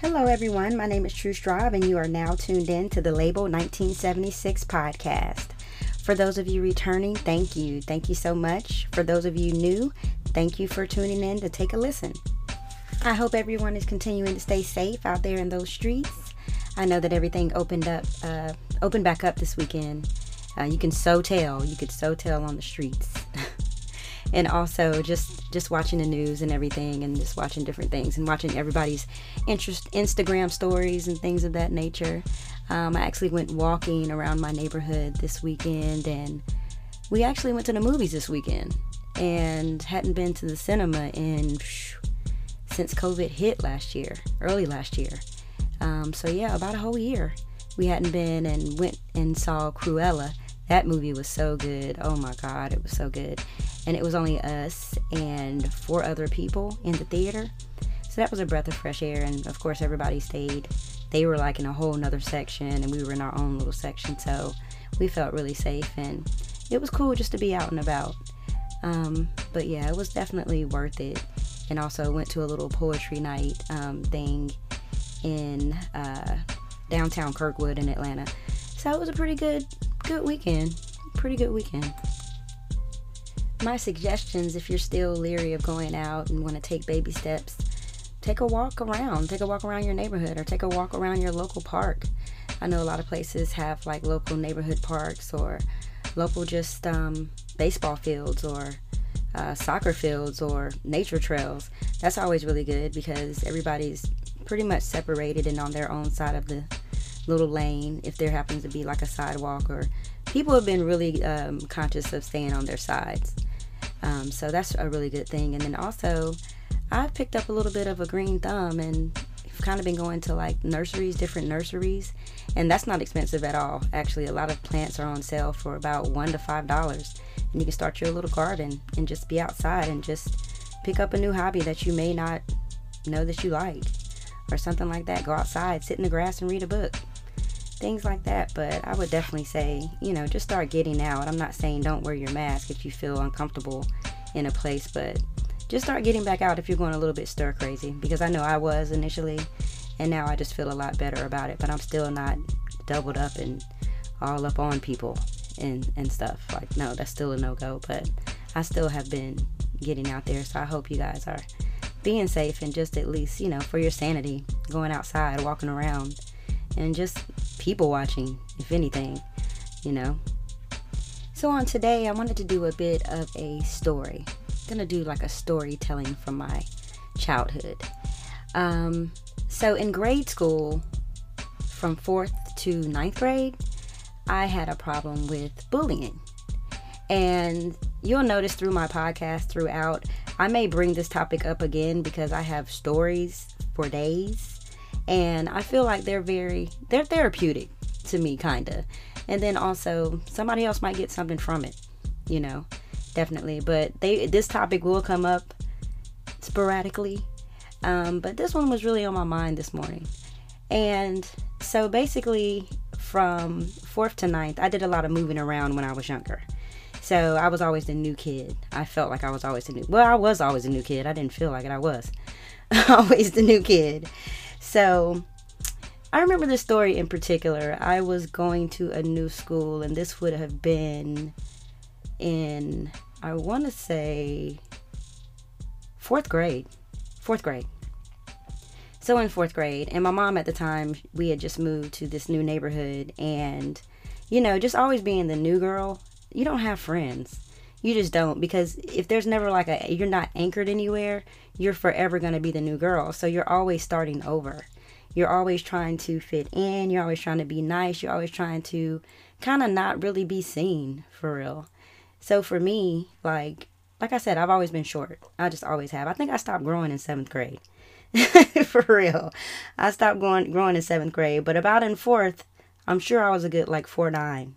Hello, everyone. My name is Tru Straub, and you are now tuned in to the Label 1976 podcast. For those of you returning, thank you. Thank you so much. For those of you new, thank you for tuning in to take a listen. I hope everyone is continuing to stay safe out there in those streets. I know that everything opened up, uh, opened back up this weekend. Uh, you can so tell. You could so tell on the streets. And also just just watching the news and everything and just watching different things and watching everybody's interest instagram stories and things of that nature. Um, i actually went walking around my neighborhood this weekend and we actually went to the movies this weekend and hadn't been to the cinema in since covid hit last year early last year. Um, so yeah about a whole year we hadn't been and went and saw cruella. That movie was so good. Oh my god it was so good and it was only us and four other people in the theater. So that was a breath of fresh air, and of course, everybody stayed. They were like in a whole nother section, and we were in our own little section, so we felt really safe, and it was cool just to be out and about. Um, but yeah, it was definitely worth it. And also went to a little poetry night um, thing in uh, downtown Kirkwood in Atlanta. So it was a pretty good, good weekend. Pretty good weekend my suggestions if you're still leery of going out and want to take baby steps take a walk around take a walk around your neighborhood or take a walk around your local park. I know a lot of places have like local neighborhood parks or local just um, baseball fields or uh, soccer fields or nature trails. That's always really good because everybody's pretty much separated and on their own side of the little lane if there happens to be like a sidewalk or people have been really um, conscious of staying on their sides um, so that's a really good thing. And then also, I've picked up a little bit of a green thumb and kind of been going to like nurseries, different nurseries, and that's not expensive at all. Actually, a lot of plants are on sale for about one to five dollars, and you can start your little garden and just be outside and just pick up a new hobby that you may not know that you like, or something like that. Go outside, sit in the grass, and read a book things like that. But I would definitely say, you know, just start getting out. I'm not saying don't wear your mask if you feel uncomfortable in a place, but just start getting back out if you're going a little bit stir crazy. Because I know I was initially, and now I just feel a lot better about it. But I'm still not doubled up and all up on people and and stuff. Like no, that's still a no go. But I still have been getting out there, so I hope you guys are being safe and just at least you know for your sanity, going outside, walking around and just people watching, if anything, you know. So, on today, I wanted to do a bit of a story. I'm gonna do like a storytelling from my childhood. Um, so, in grade school, from fourth to ninth grade, I had a problem with bullying. And you'll notice through my podcast throughout, I may bring this topic up again because I have stories for days and I feel like they're very they're therapeutic to me kind of and then also somebody else might get something from it you know definitely. But they this topic will come up sporadically. Um, but this one was really on my mind this morning. And so basically from fourth to ninth i did a lot of moving around when i was younger. So i was always the new kid. I felt like i was always the new well i was always a new kid. I didn't feel like it. I was always the new kid so I remember this story in particular. I was going to a new school, and this would have been in, I want to say, fourth grade. Fourth grade. So in fourth grade, and my mom at the time, we had just moved to this new neighborhood, and you know, just always being the new girl, you don't have friends. You just don't because if there's never like a you're not anchored anywhere, you're forever going to be the new girl. So you're always starting over. You're always trying to fit in, you're always trying to be nice, you're always trying to kind of not really be seen for real. So for me, like like I said, I've always been short. I just always have. I think I stopped growing in 7th grade. for real. I stopped going growing in 7th grade, but about in 4th, I'm sure I was a good like 4 9.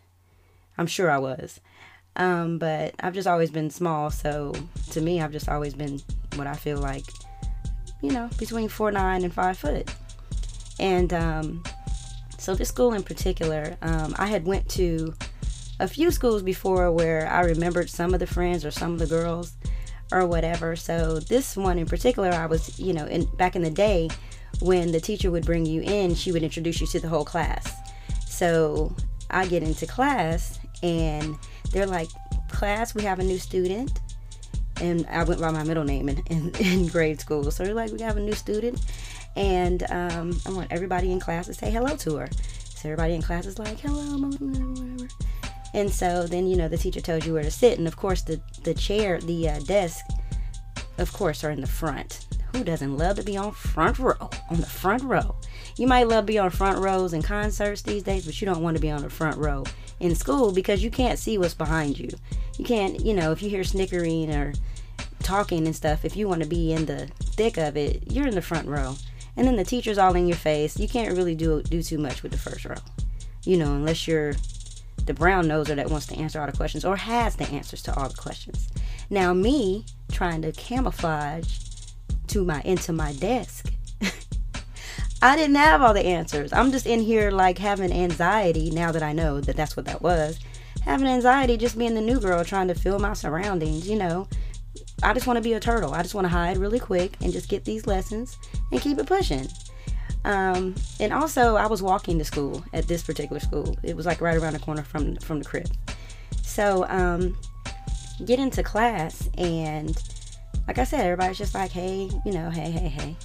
I'm sure I was. Um, but I've just always been small, so to me, I've just always been what I feel like, you know, between four nine and five foot. And um, so this school in particular, um, I had went to a few schools before where I remembered some of the friends or some of the girls or whatever. So this one in particular, I was, you know, in back in the day when the teacher would bring you in, she would introduce you to the whole class. So I get into class and they're like, class, we have a new student. And I went by my middle name in, in, in grade school. So they're like, we have a new student. And um, I want everybody in class to say hello to her. So everybody in class is like, hello, whatever. And so then, you know, the teacher tells you where to sit. And of course, the, the chair, the uh, desk, of course, are in the front. Who doesn't love to be on front row? On the front row. You might love to be on front rows in concerts these days, but you don't want to be on the front row in school because you can't see what's behind you. You can't, you know, if you hear snickering or talking and stuff, if you want to be in the thick of it, you're in the front row. And then the teacher's all in your face. You can't really do do too much with the first row. You know, unless you're the brown noser that wants to answer all the questions or has the answers to all the questions. Now me trying to camouflage to my into my desk. I didn't have all the answers. I'm just in here like having anxiety now that I know that that's what that was. Having anxiety just being the new girl trying to feel my surroundings, you know. I just want to be a turtle. I just want to hide really quick and just get these lessons and keep it pushing. Um, and also, I was walking to school at this particular school. It was like right around the corner from from the crib. So, um, get into class and like I said, everybody's just like, hey, you know, hey, hey, hey,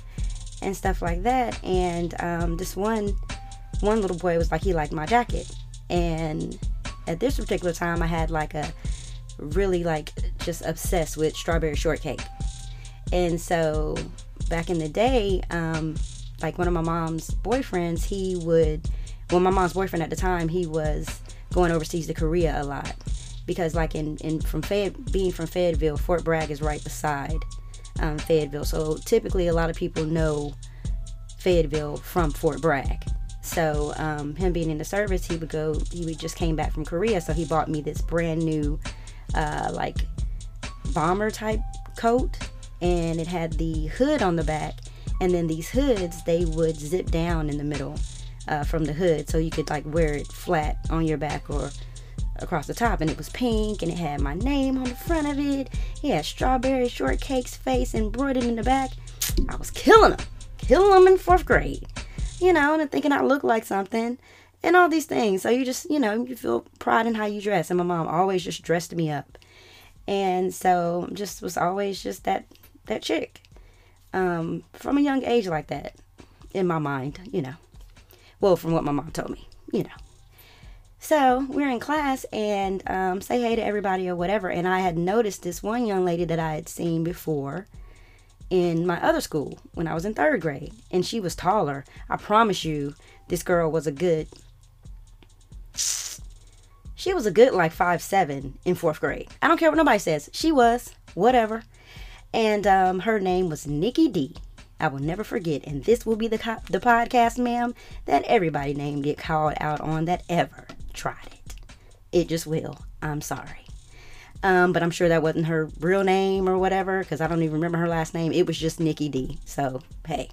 and stuff like that. And um, this one, one little boy was like, he liked my jacket. And at this particular time, I had like a really like just obsessed with strawberry shortcake. And so back in the day, um, like one of my mom's boyfriends, he would, well, my mom's boyfriend at the time, he was going overseas to Korea a lot because like in, in from Fayette, being from Fayetteville, Fort Bragg is right beside um, Fayetteville. So typically, a lot of people know Fayetteville from Fort Bragg. So um, him being in the service, he would go. He just came back from Korea, so he bought me this brand new, uh, like bomber type coat, and it had the hood on the back. And then these hoods, they would zip down in the middle uh, from the hood, so you could like wear it flat on your back or across the top and it was pink and it had my name on the front of it. It had strawberry shortcake's face embroidered in the back. I was killing them, killing them in fourth grade, you know, and thinking I looked like something and all these things. So you just, you know, you feel pride in how you dress. And my mom always just dressed me up. And so just was always just that, that chick um, from a young age like that in my mind, you know. Well, from what my mom told me, you know. So we're in class and um, say hey to everybody or whatever. And I had noticed this one young lady that I had seen before in my other school when I was in third grade. And she was taller. I promise you, this girl was a good. She was a good like five seven in fourth grade. I don't care what nobody says. She was whatever, and um, her name was Nikki D. I will never forget, and this will be the co- the podcast, ma'am, that everybody name get called out on that ever tried it. It just will. I'm sorry. Um, but I'm sure that wasn't her real name or whatever because I don't even remember her last name. It was just Nikki D. So, hey,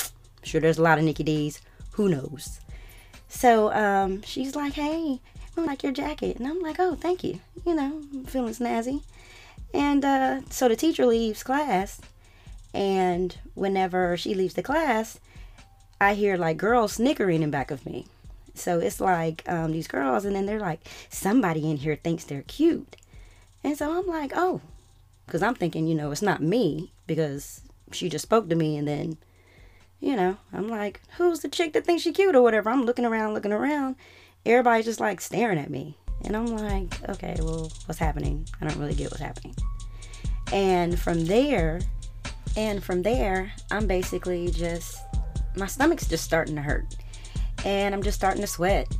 I'm sure there's a lot of Nikki D's. Who knows? So um, she's like, hey, I like your jacket. And I'm like, oh, thank you. You know, I'm feeling snazzy. And uh, so the teacher leaves class. And whenever she leaves the class, I hear like girls snickering in back of me. So it's like um, these girls, and then they're like, somebody in here thinks they're cute. And so I'm like, oh, because I'm thinking, you know, it's not me because she just spoke to me, and then, you know, I'm like, who's the chick that thinks she cute or whatever? I'm looking around, looking around. Everybody's just like staring at me. And I'm like, okay, well, what's happening? I don't really get what's happening. And from there, and from there, I'm basically just, my stomach's just starting to hurt and I'm just starting to sweat.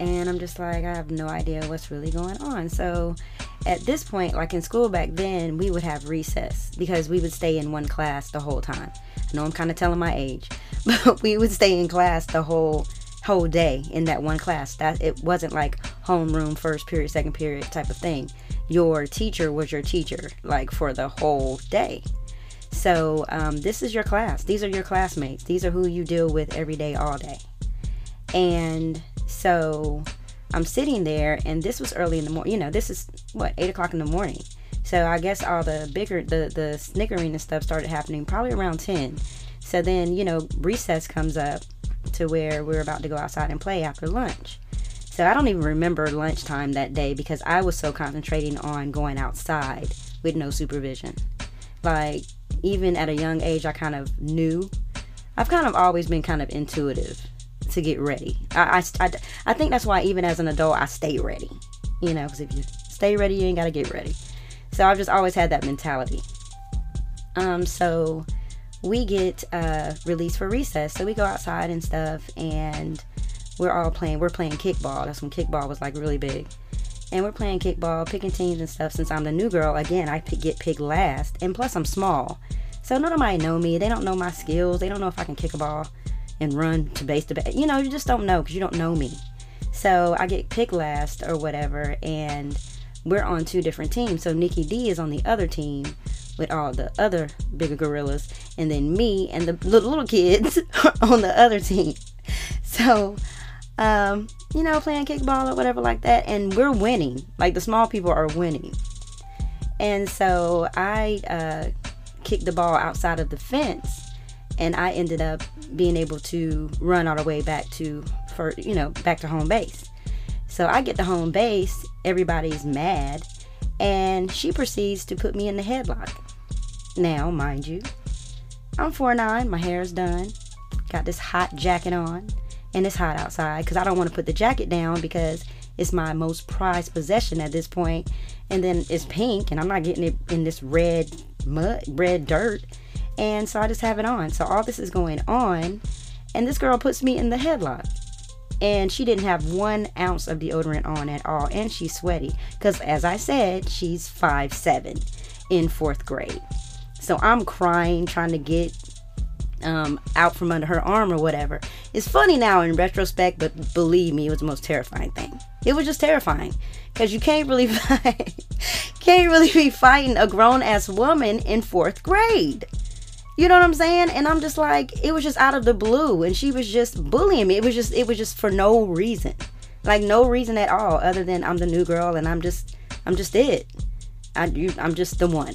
And I'm just like, I have no idea what's really going on. So at this point, like in school back then, we would have recess because we would stay in one class the whole time. I know I'm kind of telling my age, but we would stay in class the whole whole day in that one class. That it wasn't like homeroom, first period, second period type of thing. Your teacher was your teacher, like for the whole day. So um, this is your class. These are your classmates. These are who you deal with every day, all day. And so I'm sitting there, and this was early in the morning. You know, this is what eight o'clock in the morning. So I guess all the bigger, the the snickering and stuff started happening probably around ten. So then, you know, recess comes up to where we're about to go outside and play after lunch. So I don't even remember lunchtime that day because I was so concentrating on going outside with no supervision. Like, even at a young age, I kind of knew. I've kind of always been kind of intuitive to get ready. I, I, I, I think that's why, even as an adult, I stay ready. You know, because if you stay ready, you ain't got to get ready. So I've just always had that mentality. Um, so we get uh, released for recess. So we go outside and stuff, and we're all playing. We're playing kickball. That's when kickball was like really big. And we're playing kickball, picking teams and stuff. Since I'm the new girl, again, I get picked last, and plus I'm small, so nobody know me. They don't know my skills. They don't know if I can kick a ball and run to base to base. You know, you just don't know because you don't know me. So I get picked last or whatever, and we're on two different teams. So Nikki D is on the other team with all the other bigger gorillas, and then me and the little, little kids on the other team. So, um, you know, playing kickball or whatever like that, and we're winning. Like the small people are winning. And so I uh, kicked the ball outside of the fence, and I ended up being able to run all the way back to, for you know, back to home base. So I get to home base, everybody's mad, and she proceeds to put me in the headlock. Now, mind you, I'm 4'9, my hair is done, got this hot jacket on, and it's hot outside because I don't want to put the jacket down because it's my most prized possession at this point. And then it's pink, and I'm not getting it in this red mud, red dirt. And so I just have it on. So all this is going on, and this girl puts me in the headlock. And she didn't have one ounce of deodorant on at all and she's sweaty because as i said she's five seven in fourth grade. So i'm crying trying to get um, out from under her arm or whatever. It's funny now in retrospect but believe me it was the most terrifying thing. It was just terrifying because you can't really fight, can't really be fighting a grown-ass woman in fourth grade you know what I'm saying? And I'm just like, it was just out of the blue, and she was just bullying me. It was just, it was just for no reason, like no reason at all, other than I'm the new girl, and I'm just, I'm just it. I, you, I'm just the one.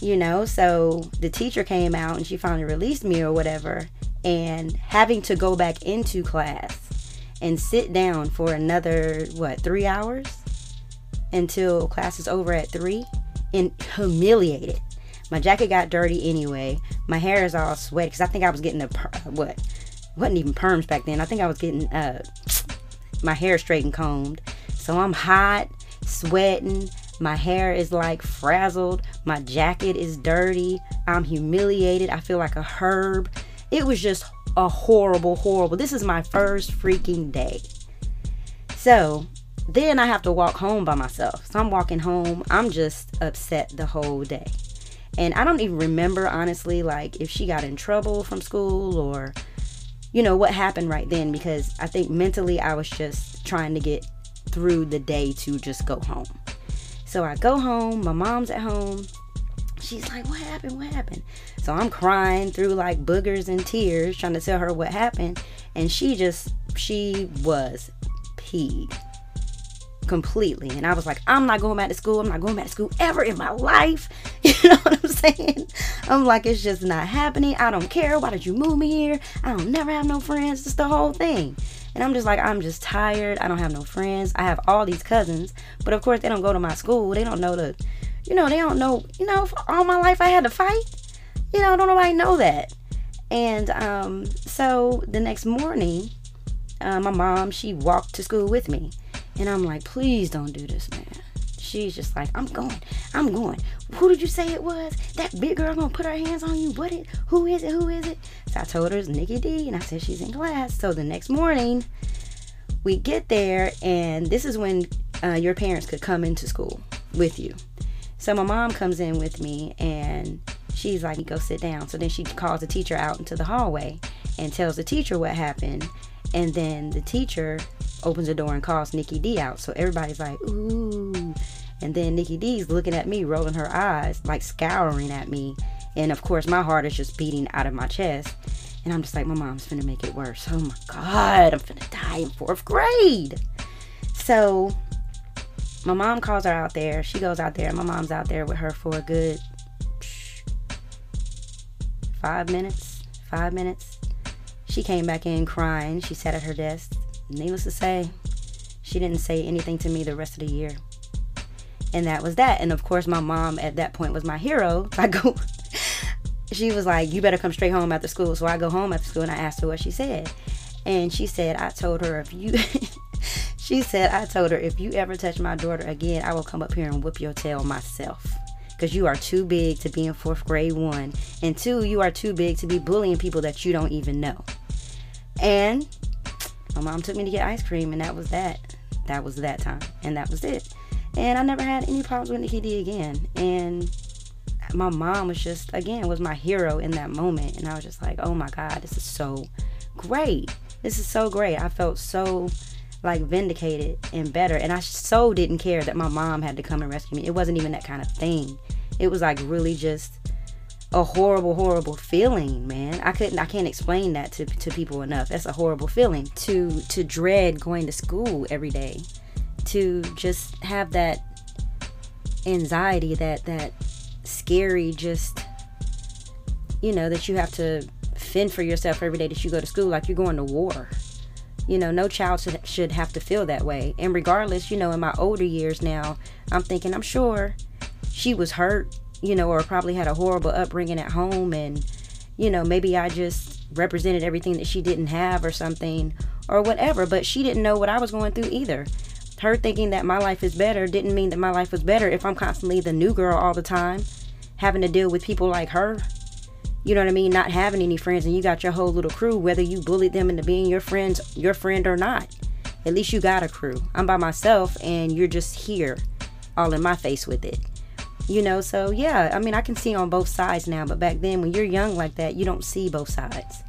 You know. So the teacher came out, and she finally released me or whatever, and having to go back into class and sit down for another what three hours until class is over at three, and humiliated my jacket got dirty anyway. My hair is all sweaty because I think I was getting a per- what wasn't even perms back then. I think I was getting uh my hair straight and combed. So I'm hot, sweating. My hair is like frazzled. My jacket is dirty. I'm humiliated. I feel like a herb. It was just a horrible, horrible. This is my first freaking day. So then I have to walk home by myself. So I'm walking home. I'm just upset the whole day. And I don't even remember, honestly, like if she got in trouble from school or, you know, what happened right then because I think mentally I was just trying to get through the day to just go home. So I go home, my mom's at home. She's like, What happened? What happened? So I'm crying through like boogers and tears trying to tell her what happened. And she just, she was peed completely. And I was like, I'm not going back to school. I'm not going back to school ever in my life. You know what I'm saying? I'm like, it's just not happening. I don't care. Why did you move me here? I don't never have no friends. Just the whole thing. And I'm just like, I'm just tired. I don't have no friends. I have all these cousins, but of course they don't go to my school. They don't know the, you know, they don't know, you know, all my life I had to fight. You know, don't nobody know that. And um, so the next morning, uh, my mom, she walked to school with me. And I'm like, please don't do this, man. She's just like, I'm going, I'm going. Who did you say it was? That big girl gonna put her hands on you? What it? Who is it? Who is it? So I told her it's Nikki D, and I said she's in class. So the next morning, we get there, and this is when uh, your parents could come into school with you. So my mom comes in with me, and she's like, "Go sit down." So then she calls the teacher out into the hallway and tells the teacher what happened, and then the teacher opens the door and calls Nikki D out. So everybody's like, ooh. And then Nikki D's looking at me, rolling her eyes, like scouring at me. And of course, my heart is just beating out of my chest. And I'm just like, my mom's gonna make it worse. Oh my God, I'm gonna die in fourth grade. So my mom calls her out there. She goes out there. My mom's out there with her for a good five minutes, five minutes. She came back in crying. She sat at her desk. Needless to say, she didn't say anything to me the rest of the year. And that was that. And of course, my mom at that point was my hero. I go, she was like, You better come straight home after school. So I go home after school and I asked her what she said. And she said, I told her if you. she said, I told her, if you ever touch my daughter again, I will come up here and whip your tail myself because you are too big to be in fourth grade, one. And two, you are too big to be bullying people that you don't even know. And my mom took me to get ice cream, and that was that. That was that time. And that was it. And I never had any problems with Nikki D again. And my mom was just, again, was my hero in that moment. And I was just like, oh my God, this is so great. This is so great. I felt so like vindicated and better. And I so didn't care that my mom had to come and rescue me. It wasn't even that kind of thing. It was like really just a horrible, horrible feeling, man. I couldn't I can't explain that to, to people enough. That's a horrible feeling. To to dread going to school every day. To just have that anxiety, that that scary just you know, that you have to fend for yourself every day that you go to school like you're going to war you know no child should, should have to feel that way and regardless you know in my older years now i'm thinking i'm sure she was hurt you know or probably had a horrible upbringing at home and you know maybe i just represented everything that she didn't have or something or whatever but she didn't know what i was going through either her thinking that my life is better didn't mean that my life was better if i'm constantly the new girl all the time having to deal with people like her you know what I mean, not having any friends and you got your whole little crew, whether you bullied them into being your friends, your friend or not. At least you got a crew. I'm by myself and you're just here all in my face with it. You know, so yeah, I mean, I can see on both sides now, but back then when you're young like that, you don't see both sides.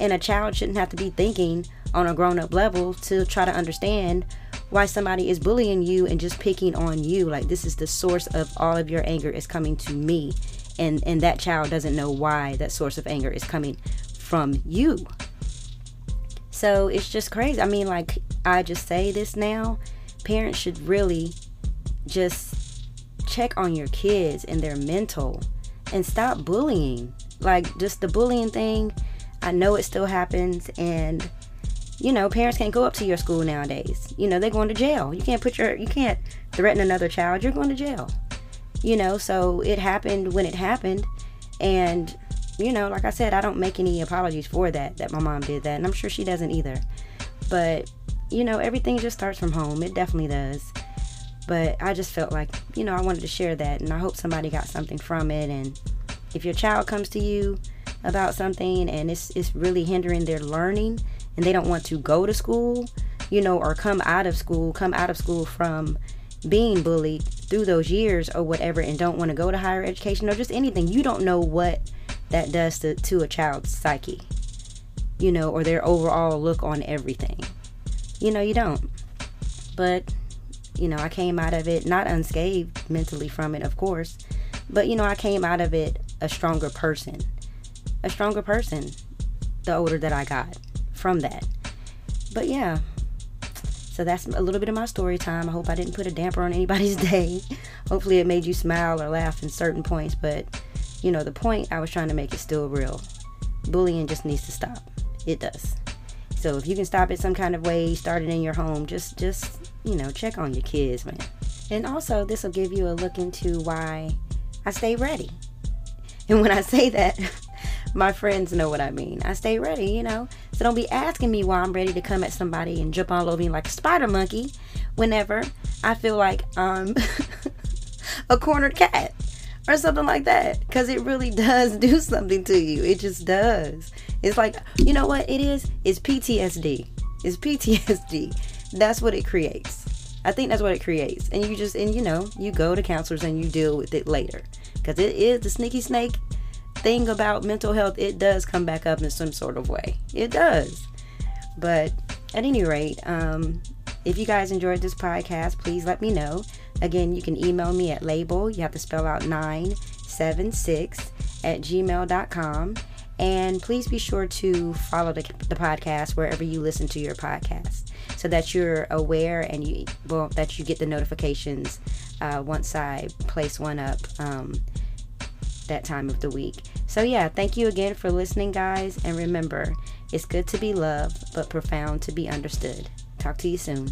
And a child shouldn't have to be thinking on a grown up level to try to understand why somebody is bullying you and just picking on you. Like, this is the source of all of your anger is coming to me and and that child doesn't know why that source of anger is coming from you so it's just crazy i mean like i just say this now parents should really just check on your kids and their mental and stop bullying. Like just the bullying thing i know it still happens and you know parents can't go up to your school nowadays. You know they're going to jail. You can't put your you can't threaten another child. You're going to jail. You know so it happened when it happened. And you know like i said i don't make any apologies for that that my mom did that. And i'm sure she doesn't either. But you know everything just starts from home. It definitely does but i just felt like you know i wanted to share that and i hope somebody got something from it and if your child comes to you about something and it's it's really hindering their learning and they don't want to go to school you know or come out of school come out of school from being bullied through those years or whatever and don't want to go to higher education or just anything, you don't know what that does to, to a child's psyche, you know, or their overall look on everything. You know, you don't. But, you know, I came out of it not unscathed mentally from it, of course, but, you know, I came out of it a stronger person. A stronger person the older that I got from that. But yeah, so that's a little bit of my story time. I hope I didn't put a damper on anybody's day. Hopefully, it made you smile or laugh in certain points. But, you know, the point I was trying to make is still real. Bullying just needs to stop. It does. So if you can stop it some kind of way, start it in your home. Just, just you know, check on your kids, man. And also, this will give you a look into why I stay ready. And when I say that, my friends know what I mean. I stay ready, you know. So don't be asking me why I'm ready to come at somebody and jump all over me like a spider monkey whenever I feel like I'm a cornered cat or something like that. Because it really does do something to you. It just does. It's like, you know what it is? It's PTSD. It's PTSD. That's what it creates. I think that's what it creates. And you just, and you know, you go to counselors and you deal with it later. Because it is the sneaky snake thing about mental health, it does come back up in some sort of way. It does. But at any rate, um, if you guys enjoyed this podcast, please let me know. Again, you can email me at label, you have to spell out 976 at gmail.com. And please be sure to follow the, the podcast wherever you listen to your podcast so that you're aware and you, well, that you get the notifications uh, once I place one up um, that time of the week. So, yeah, thank you again for listening, guys. And remember, it's good to be loved, but profound to be understood. Talk to you soon.